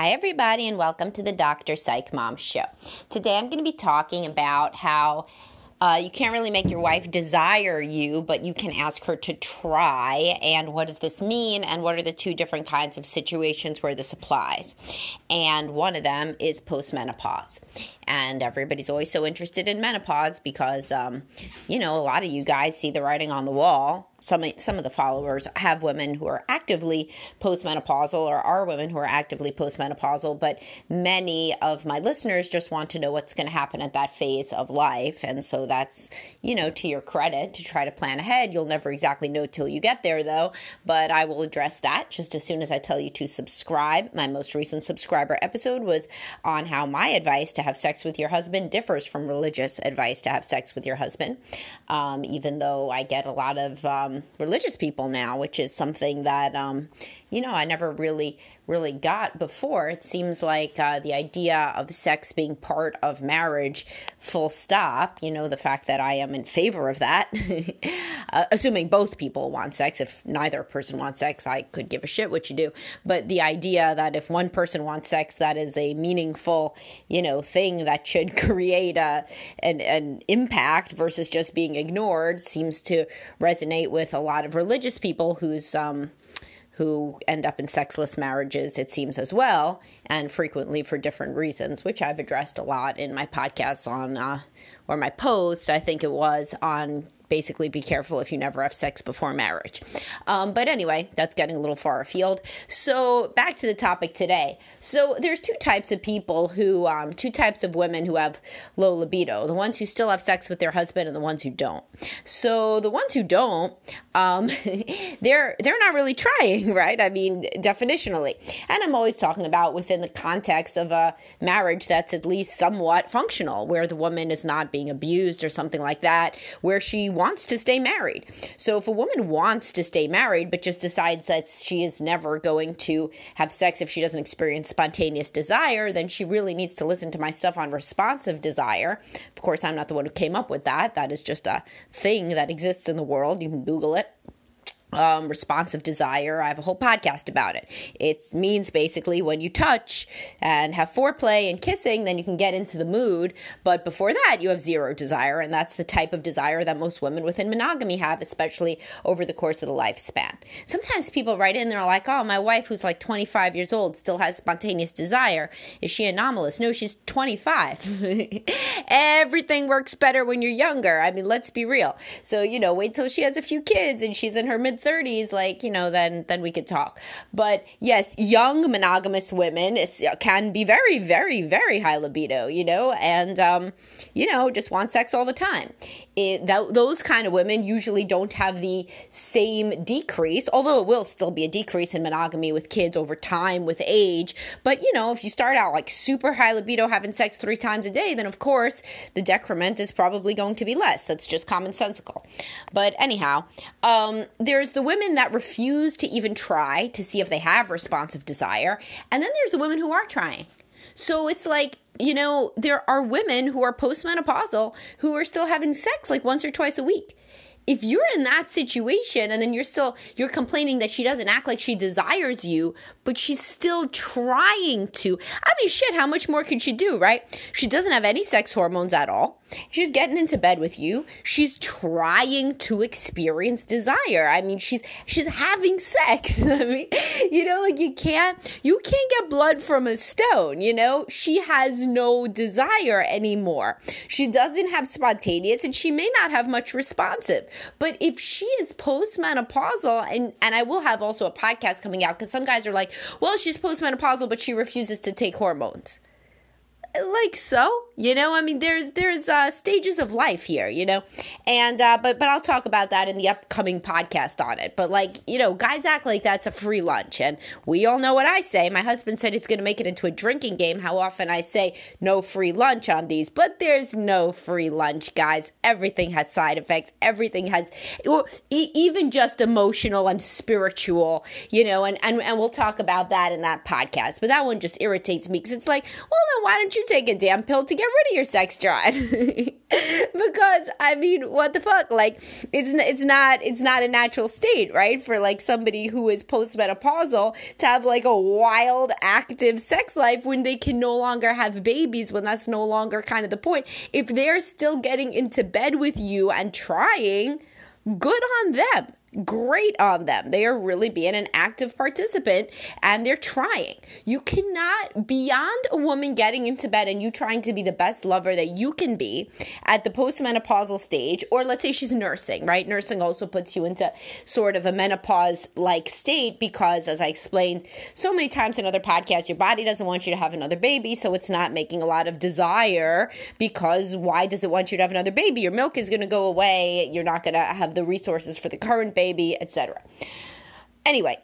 Hi, everybody, and welcome to the Dr. Psych Mom Show. Today I'm going to be talking about how uh, you can't really make your wife desire you, but you can ask her to try. And what does this mean? And what are the two different kinds of situations where this applies? And one of them is postmenopause. And everybody's always so interested in menopause because, um, you know, a lot of you guys see the writing on the wall some some of the followers have women who are actively postmenopausal or are women who are actively postmenopausal but many of my listeners just want to know what's going to happen at that phase of life. And so that's you know to your credit to try to plan ahead. You'll never exactly know till you get there though but I will address that just as soon as I tell you to subscribe. My most recent subscriber episode was on how my advice to have sex with your husband differs from religious advice to have sex with your husband. Um, even though I get a lot of um, um, religious people now, which is something that um, you know I never really really got before. It seems like uh, the idea of sex being part of marriage, full stop. You know the fact that I am in favor of that, uh, assuming both people want sex. If neither person wants sex, I could give a shit what you do. But the idea that if one person wants sex, that is a meaningful, you know, thing that should create a an, an impact versus just being ignored seems to resonate with a lot of religious people who's um, who end up in sexless marriages, it seems as well, and frequently for different reasons, which I've addressed a lot in my podcasts on, uh, or my post, I think it was on basically be careful if you never have sex before marriage. Um, but anyway, that's getting a little far afield. So back to the topic today. So there's two types of people who, um, two types of women who have low libido: the ones who still have sex with their husband and the ones who don't. So the ones who don't, um, they're they're not really trying, right? I mean, definitionally. And I'm always talking about within the context of a marriage that's at least somewhat functional, where the woman is not being abused or something like that, where she wants to stay married. So if a woman wants to stay married but just decides that she is never going to have sex if she doesn't experience spontaneous desire, then she really needs to listen to my stuff on responsive desire. Of course, I'm not the one who came up with that. That is just a thing that exists in the world. You can Google it um, responsive desire. I have a whole podcast about it. It means basically when you touch and have foreplay and kissing, then you can get into the mood. But before that, you have zero desire. And that's the type of desire that most women within monogamy have, especially over the course of the lifespan. Sometimes people write in, they're like, oh, my wife who's like 25 years old still has spontaneous desire. Is she anomalous? No, she's 25. Everything works better when you're younger. I mean, let's be real. So, you know, wait till she has a few kids and she's in her mid 30s like you know then then we could talk. But yes young monogamous women is, can be very very very high libido you know? And um, you know just want sex all the time. It, those kind of women usually don't have the same decrease although it will still be a decrease in monogamy with kids over time with age. But you know if you start out like super high libido having sex three times a day then of course the decrement is probably going to be less. That's just commonsensical. But anyhow um, there's there's the women that refuse to even try to see if they have responsive desire. And then there's the women who are trying. So it's like, you know, there are women who are postmenopausal who are still having sex like once or twice a week if you're in that situation and then you're still you're complaining that she doesn't act like she desires you but she's still trying to i mean shit how much more could she do right she doesn't have any sex hormones at all she's getting into bed with you. She's trying to experience desire. I mean she's she's having sex. I mean you know like you can't you can't get blood from a stone you know? She has no desire anymore. She doesn't have spontaneous and she may not have much responsive. But if she is postmenopausal, and and I will have also a podcast coming out because some guys are like, well, she's postmenopausal, but she refuses to take hormones like so you know? I mean there's there's uh stages of life here you know? And uh but but i'll talk about that in the upcoming podcast on it. But like you know guys act like that's a free lunch. And we all know what i say. My husband said he's going to make it into a drinking game. How often i say no free lunch on these. But there's no free lunch guys. Everything has side effects. Everything has even just emotional and spiritual you know? And and, and we'll talk about that in that podcast. But that one just irritates me because it's like well then why don't you you take a damn pill to get rid of your sex drive. because I mean, what the fuck? Like, it's it's not it's not a natural state, right? For like somebody who is postmenopausal to have like a wild, active sex life when they can no longer have babies, when that's no longer kind of the point. If they're still getting into bed with you and trying, good on them great on them. They are really being an active participant and they're trying. You cannot, beyond a woman getting into bed and you trying to be the best lover that you can be at the postmenopausal stage, or let's say she's nursing, right? Nursing also puts you into sort of a menopause like state because, as I explained so many times in other podcasts, your body doesn't want you to have another baby, so it's not making a lot of desire because why does it want you to have another baby? Your milk is going to go away. You're not going to have the resources for the current baby, etc. Anyway,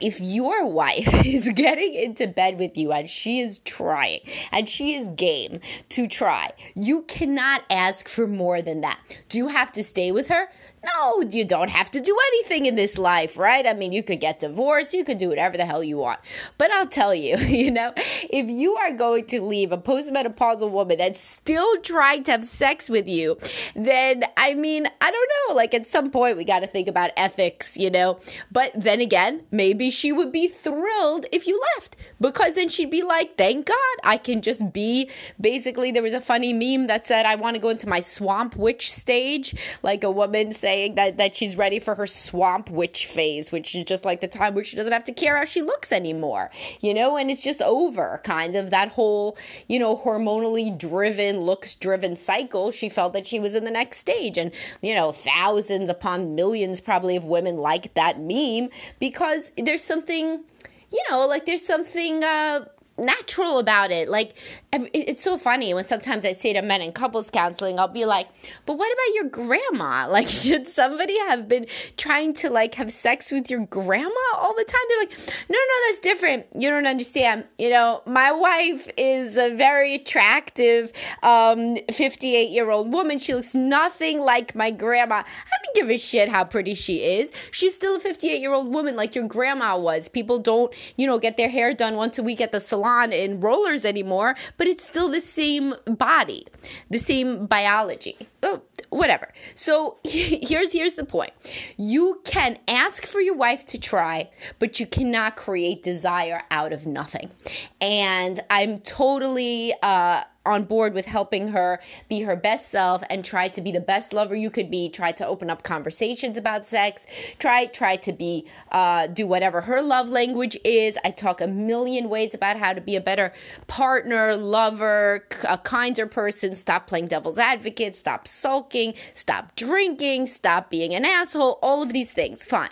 if your wife is getting into bed with you and she is trying and she is game to try, you cannot ask for more than that. Do you have to stay with her? No, you don't have to do anything in this life, right? I mean, you could get divorced, you could do whatever the hell you want. But I'll tell you, you know, if you are going to leave a postmenopausal woman that's still trying to have sex with you, then I mean, I don't know, like at some point we got to think about ethics, you know. But then again, maybe she would be thrilled if you left because then she'd be like, thank God I can just be basically. There was a funny meme that said, I want to go into my swamp witch stage, like a woman said saying that, that she's ready for her swamp witch phase, which is just like the time where she doesn't have to care how she looks anymore, you know, and it's just over kind of that whole, you know, hormonally driven, looks driven cycle. She felt that she was in the next stage. And, you know, thousands upon millions probably of women like that meme because there's something, you know, like there's something, uh, natural about it. Like, it's so funny when sometimes I say to men in couples counseling, I'll be like, but what about your grandma? Like, should somebody have been trying to like have sex with your grandma all the time? They're like, no, no, that's different. You don't understand. You know, my wife is a very attractive 58 um, year old woman. She looks nothing like my grandma. I don't give a shit how pretty she is. She's still a 58 year old woman like your grandma was. People don't, you know, get their hair done once a week at the salon salon in rollers anymore, but it's still the same body, the same biology. Oh, whatever. So here's here's the point. You can ask for your wife to try, but you cannot create desire out of nothing. And I'm totally uh on board with helping her be her best self and try to be the best lover you could be try to open up conversations about sex try try to be uh, do whatever her love language is. I talk a million ways about how to be a better partner lover a kinder person. Stop playing devil's advocate. Stop sulking. Stop drinking. Stop being an asshole. All of these things. Fine.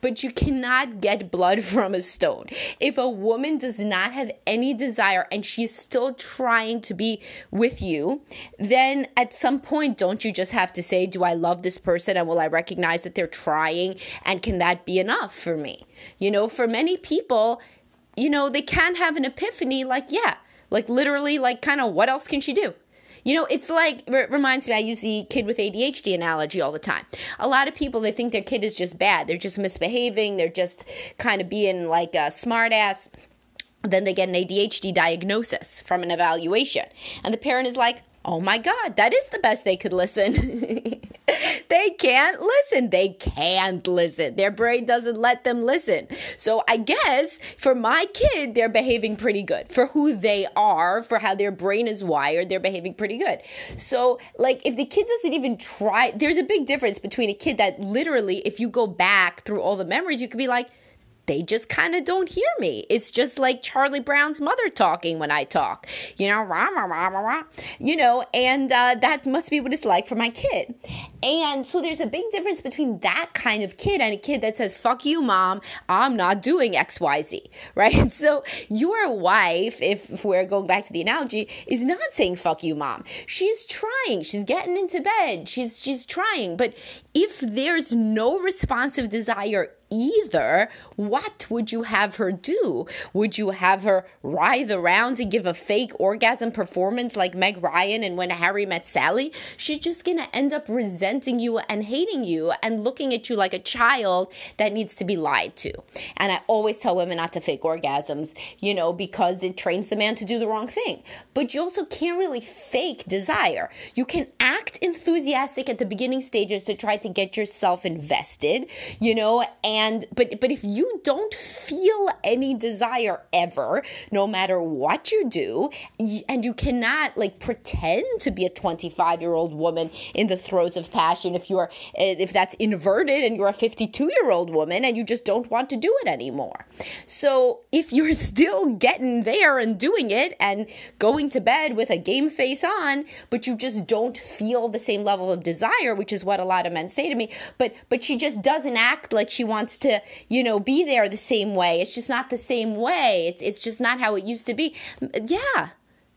But you cannot get blood from a stone. If a woman does not have any desire and she's still trying to be with you, then at some point, don't you just have to say, Do I love this person? And will I recognize that they're trying? And can that be enough for me? You know, for many people, you know, they can have an epiphany like, yeah, like literally, like, kind of, what else can she do? You know, it's like, it reminds me, I use the kid with ADHD analogy all the time. A lot of people, they think their kid is just bad. They're just misbehaving. They're just kind of being like a smartass then they get an ADHD diagnosis from an evaluation. And the parent is like, oh my God, that is the best they could listen. they can't listen. They can't listen. Their brain doesn't let them listen. So I guess for my kid, they're behaving pretty good. For who they are, for how their brain is wired, they're behaving pretty good. So, like, if the kid doesn't even try, there's a big difference between a kid that literally, if you go back through all the memories, you could be like, they just kind of don't hear me. It's just like Charlie Brown's mother talking when I talk, you know, rah, rah, rah, rah, rah. you know, and uh, that must be what it's like for my kid. And so there's a big difference between that kind of kid and a kid that says, fuck you, mom, I'm not doing XYZ, right? So your wife, if, if we're going back to the analogy, is not saying, fuck you, mom. She's trying, she's getting into bed, she's, she's trying. But if there's no responsive desire either, what would you have her do? Would you have her writhe around and give a fake orgasm performance like Meg Ryan and When Harry Met Sally? She's just to end up resenting you and hating you and looking at you like a child that needs to be lied to. And I always tell women not to fake orgasms, you know, because it trains the man to do the wrong thing. But you also can't really fake desire. You can act enthusiastic at the beginning stages to try to get yourself invested, you know, and but but if you don't feel any desire ever, no matter what you do, and you cannot like pretend to be a 25 year old woman in the throes of passion if you're eh, if that's inverted and you're a 52 year old woman and you just don't want to do it anymore. So if you're still getting there and doing it and going to bed with a game face on, but you just don't feel the same level of desire, which is what a lot of men say to me, but but she just doesn't act like she wants to, you know, be there the same way. It's just not the same way. It's it's just not how it used to be. Yeah,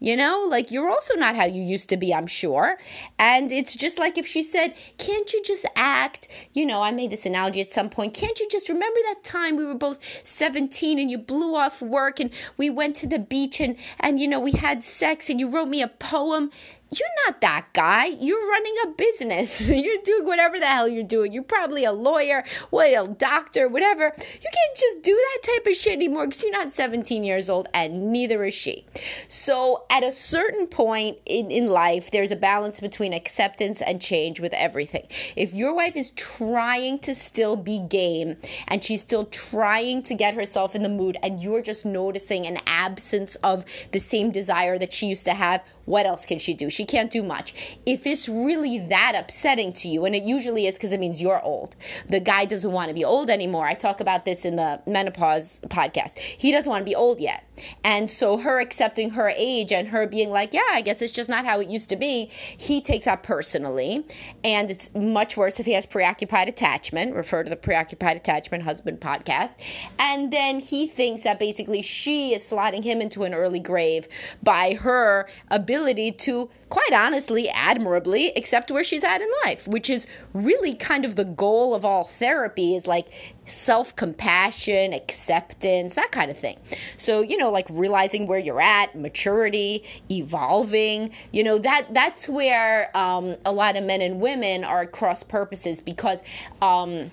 you know, like you're also not how you used to be, I'm sure. And it's just like if she said, Can't you just act? You know, I made this analogy at some point. Can't you just remember that time we were both 17 and you blew off work and we went to the beach and, and you know, we had sex and you wrote me a poem? You're not that guy. You're running a business. you're doing whatever the hell you're doing. You're probably a lawyer, what a doctor, whatever. You can't just do that type of shit anymore because you're not 17 years old and neither is she. So at a certain point in, in life, there's a balance between acceptance and change with everything. If your wife is trying to still be game and she's still trying to get herself in the mood and you're just noticing an absence of the same desire that she used to have, what else can she do? She can't do much. If it's really that upsetting to you, and it usually is because it means you're old, the guy doesn't want to be old anymore. I talk about this in the menopause podcast. He doesn't want to be old yet. And so her accepting her age and her being like, yeah, I guess it's just not how it used to be, he takes that personally. And it's much worse if he has preoccupied attachment. Refer to the preoccupied attachment husband podcast. And then he thinks that basically she is sliding him into an early grave by her ability to, quite honestly, admirably except where she's at in life, which is really kind of the goal of all therapy is like self compassion, acceptance, that kind of thing. So, you know, like realizing where you're at, maturity, evolving, you know, that that's where um, a lot of men and women are at cross purposes because. Um,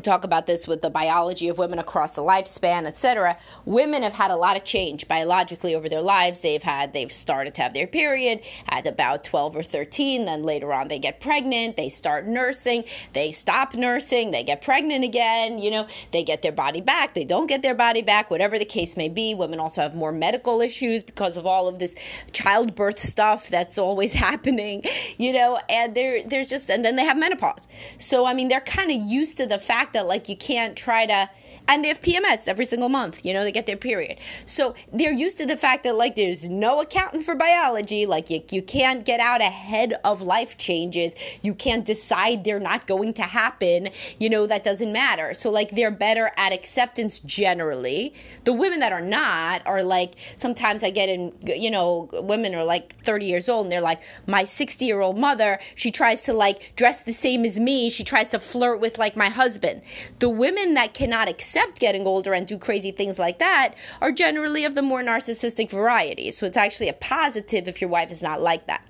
I talk about this with the biology of women across the lifespan, etc. Women have had a lot of change biologically over their lives. They've had they've started to have their period at about 12 or 13, then later on they get pregnant, they start nursing, they stop nursing, they get pregnant again, you know, they get their body back, they don't get their body back, whatever the case may be. Women also have more medical issues because of all of this childbirth stuff that's always happening, you know, and there there's just and then they have menopause. So I mean, they're kind of used to the fact fact that like you can't try to and they have PMS every single month. You know, they get their period. So they're used to the fact that like there's no accountant for biology. Like you, you can't get out ahead of life changes. You can't decide they're not going to happen. You know, that doesn't matter. So like they're better at acceptance generally. The women that are not are like sometimes I get in, you know, women are like 30 years old and they're like, my 60 year old mother, she tries to like dress the same as me. She tries to flirt with like my husband. The women that cannot accept getting older and do crazy things like that are generally of the more narcissistic variety. So it's actually a positive if your wife is not like that.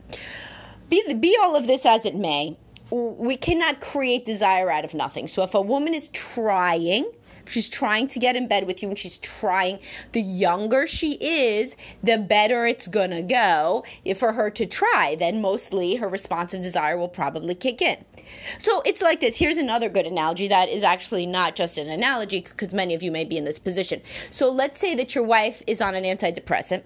Be, be all of this as it may, we cannot create desire out of nothing. So if a woman is trying, she's trying to get in bed with you and she's trying, the younger she is, the better it's gonna go for her to try. Then mostly her responsive desire will probably kick in. So it's like this. Here's another good analogy that is actually not just an analogy because many of you may be in this position. So let's say that your wife is on an antidepressant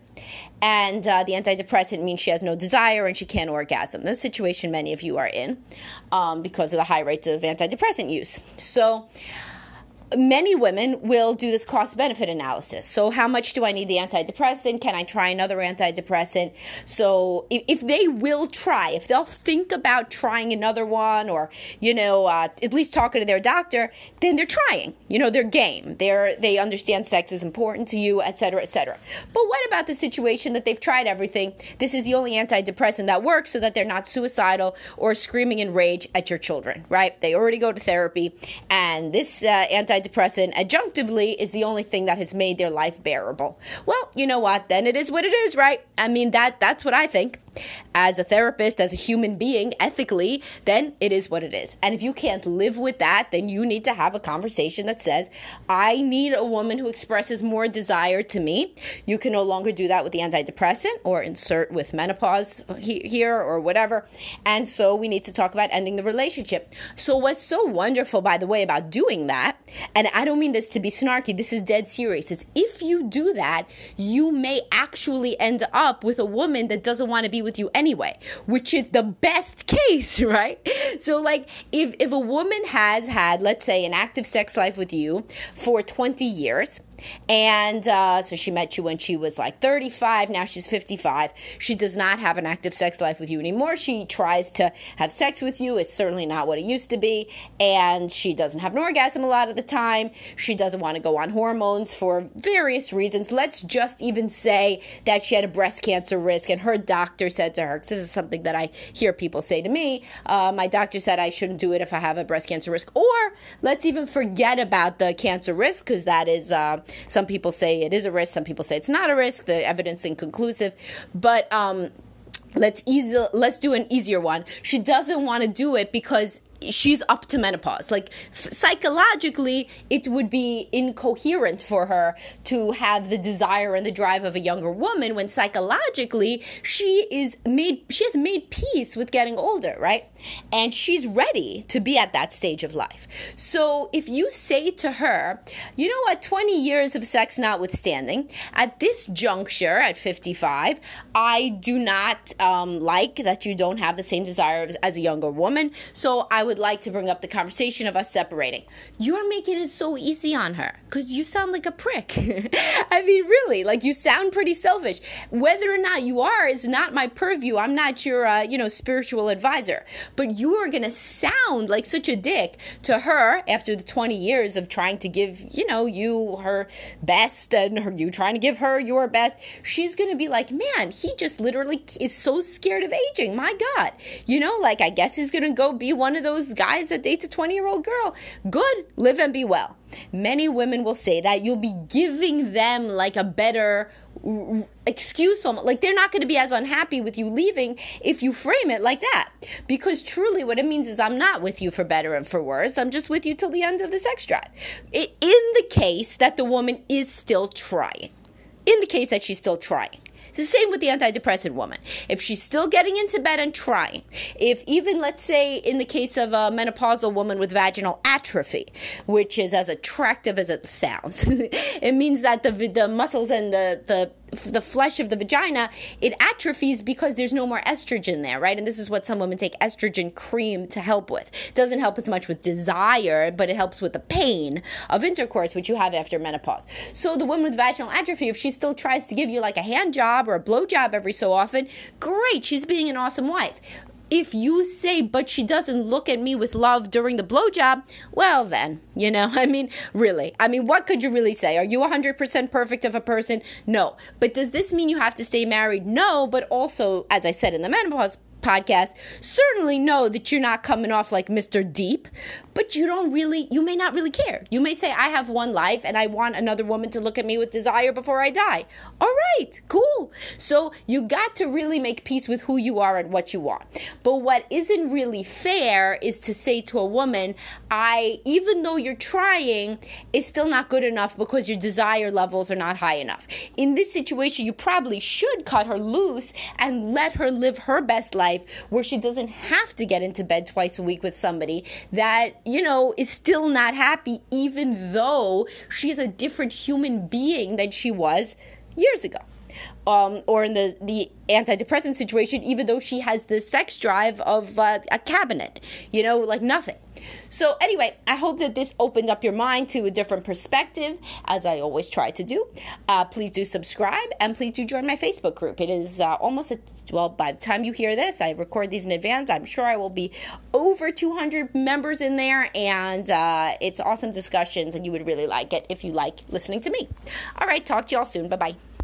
and uh, the antidepressant means she has no desire and she can't orgasm. The situation many of you are in um, because of the high rates of antidepressant use. So many women will do this cost benefit analysis. So, how much do I need the antidepressant? Can I try another antidepressant? So, if, if they will try, if they'll think about trying another one or, you know, uh, at least talking to their doctor, then they're trying. You know, they're game. They're, they understand sex is important to you, et cetera, et cetera. But what about the situation that they've tried everything? This is the only antidepressant that works so that they're not suicidal or screaming in rage at your children, right? They already go to therapy, and this uh, antidepressant antidepressant adjunctively is the only thing that has made their life bearable. Well, you know what? Then it is what it is, right? I mean that that's what I think as a therapist, as a human being, ethically, then it is what it is. And if you can't live with that, then you need to have a conversation that says, I need a woman who expresses more desire to me. You can no longer do that with the antidepressant or insert with menopause here or whatever. And so we need to talk about ending the relationship. So, what's so wonderful, by the way, about doing that, and I don't mean this to be snarky, this is dead serious, is if you do that, you may actually end up with a woman that doesn't want to be with you anyway, which is the best case, right? So like if if a woman has had let's say an active sex life with you for 20 years and uh, so she met you when she was like 35. Now she's 55. She does not have an active sex life with you anymore. She tries to have sex with you. It's certainly not what it used to be. And she doesn't have an orgasm a lot of the time. She doesn't want to go on hormones for various reasons. Let's just even say that she had a breast cancer risk and her doctor said to her, because this is something that I hear people say to me, uh, my doctor said I shouldn't do it if I have a breast cancer risk. Or let's even forget about the cancer risk because that is. Uh, some people say it is a risk, some people say it's not a risk. The evidence inconclusive, but um, let's easy let's do an easier one. She doesn't want to do it because she's up to menopause. Like psychologically, it would be incoherent for her to have the desire and the drive of a younger woman when psychologically she is made she has made peace with getting older, right? And she's ready to be at that stage of life. So if you say to her, you know what, 20 years of sex notwithstanding, at this juncture at 55, I do not um, like that you don't have the same desire as a younger woman. So I would would like to bring up the conversation of us separating. You're making it so easy on her because you sound like a prick. I mean, really, like you sound pretty selfish. Whether or not you are is not my purview. I'm not your, uh, you know, spiritual advisor. But you are going to sound like such a dick to her after the 20 years of trying to give, you know, you her best and her, you trying to give her your best. She's going to be like, man, he just literally is so scared of aging. My God. You know, like, I guess he's going to go be one of those those guys that dates a 20 year old girl. Good, live and be well. Many women will say that you'll be giving them like a better excuse like they're not going to be as unhappy with you leaving if you frame it like that because truly what it means is i'm not with you for better and for worse i'm just with you till the end of the sex drive in the case that the woman is still trying in the case that she's still trying it's the same with the antidepressant woman. If she's still getting into bed and trying, if even, let's say, in the case of a menopausal woman with vaginal atrophy, which is as attractive as it sounds, it means that the, the muscles and the, the the flesh of the vagina, it atrophies because there's no more estrogen there, right? And this is what some women take estrogen cream to help with. It doesn't help as much with desire, but it helps with the pain of intercourse, which you have after menopause. So the woman with vaginal atrophy, if she still tries to give you like a hand job or a blow job every so often, great, she's being an awesome wife if you say, but she doesn't look at me with love during the blowjob, well, then, you know, I mean, really. I mean, what could you really say? Are you 100% perfect of a person? No. But does this mean you have to stay married? No. But also, as I said in the menopause podcast certainly know that you're not coming off like Mr. Deep, but you don't really, you may not really care. You may say, I have one life and I want another woman to look at me with desire before I die. All right, cool. So you got to really make peace with who you are and what you want. But what isn't really fair is to say to a woman, I, even though you're trying, it's still not good enough because your desire levels are not high enough. In this situation, you probably should cut her loose and let her live her best life life where she doesn't have to get into bed twice a week with somebody that, you know, is still not happy, even though she's a different human being than she was years ago. Um, or in the, the antidepressant situation, even though she has the sex drive of uh, a cabinet, you know, like nothing. So, anyway, I hope that this opened up your mind to a different perspective, as I always try to do. Uh, please do subscribe and please do join my Facebook group. It is uh, almost, a, well, by the time you hear this, I record these in advance. I'm sure I will be over 200 members in there, and uh, it's awesome discussions, and you would really like it if you like listening to me. All right, talk to y'all soon. Bye bye.